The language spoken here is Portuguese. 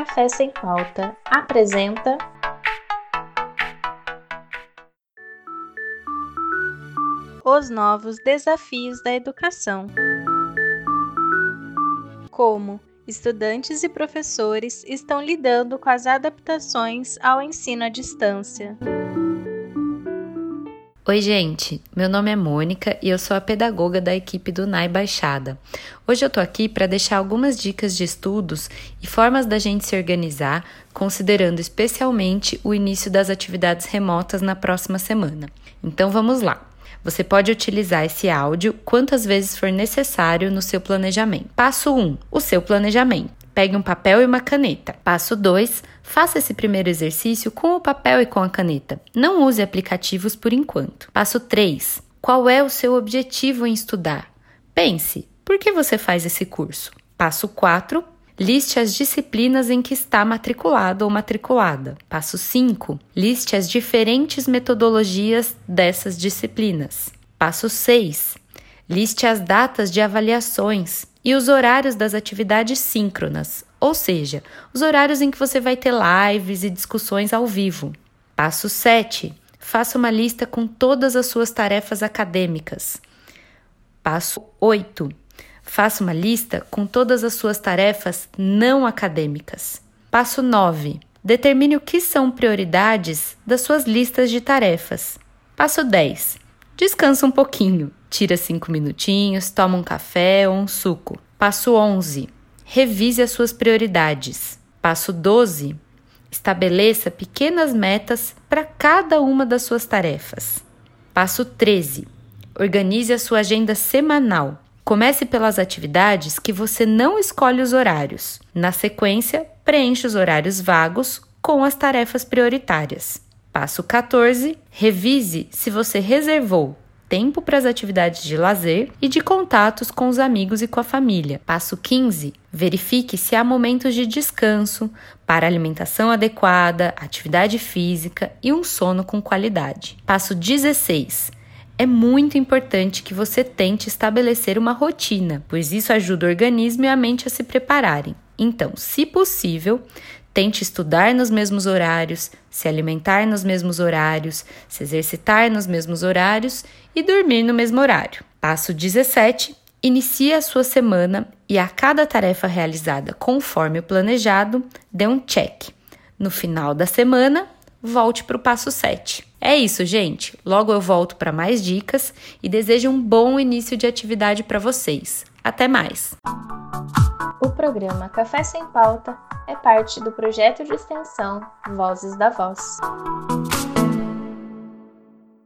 Café Sem Pauta apresenta. Os novos desafios da educação. Como estudantes e professores estão lidando com as adaptações ao ensino à distância. Oi, gente. Meu nome é Mônica e eu sou a pedagoga da equipe do NAI Baixada. Hoje eu tô aqui para deixar algumas dicas de estudos e formas da gente se organizar, considerando especialmente o início das atividades remotas na próxima semana. Então vamos lá. Você pode utilizar esse áudio quantas vezes for necessário no seu planejamento. Passo 1: o seu planejamento. Pegue um papel e uma caneta. Passo 2: faça esse primeiro exercício com o papel e com a caneta. Não use aplicativos por enquanto. Passo 3: qual é o seu objetivo em estudar? Pense, por que você faz esse curso? Passo 4: Liste as disciplinas em que está matriculado ou matriculada. Passo 5. Liste as diferentes metodologias dessas disciplinas. Passo 6. Liste as datas de avaliações e os horários das atividades síncronas, ou seja, os horários em que você vai ter lives e discussões ao vivo. Passo 7. Faça uma lista com todas as suas tarefas acadêmicas. Passo 8. Faça uma lista com todas as suas tarefas não acadêmicas. Passo 9. Determine o que são prioridades das suas listas de tarefas. Passo 10. Descansa um pouquinho. Tira cinco minutinhos, toma um café ou um suco. Passo 11. Revise as suas prioridades. Passo 12. Estabeleça pequenas metas para cada uma das suas tarefas. Passo 13. Organize a sua agenda semanal. Comece pelas atividades que você não escolhe os horários. Na sequência, preencha os horários vagos com as tarefas prioritárias. Passo 14. Revise se você reservou tempo para as atividades de lazer e de contatos com os amigos e com a família. Passo 15. Verifique se há momentos de descanso, para alimentação adequada, atividade física e um sono com qualidade. Passo 16. É muito importante que você tente estabelecer uma rotina, pois isso ajuda o organismo e a mente a se prepararem. Então, se possível, Tente estudar nos mesmos horários, se alimentar nos mesmos horários, se exercitar nos mesmos horários e dormir no mesmo horário. Passo 17. Inicie a sua semana e a cada tarefa realizada conforme o planejado, dê um check. No final da semana, volte para o passo 7. É isso, gente. Logo eu volto para mais dicas e desejo um bom início de atividade para vocês. Até mais! O programa Café Sem Pauta é parte do projeto de extensão Vozes da Voz.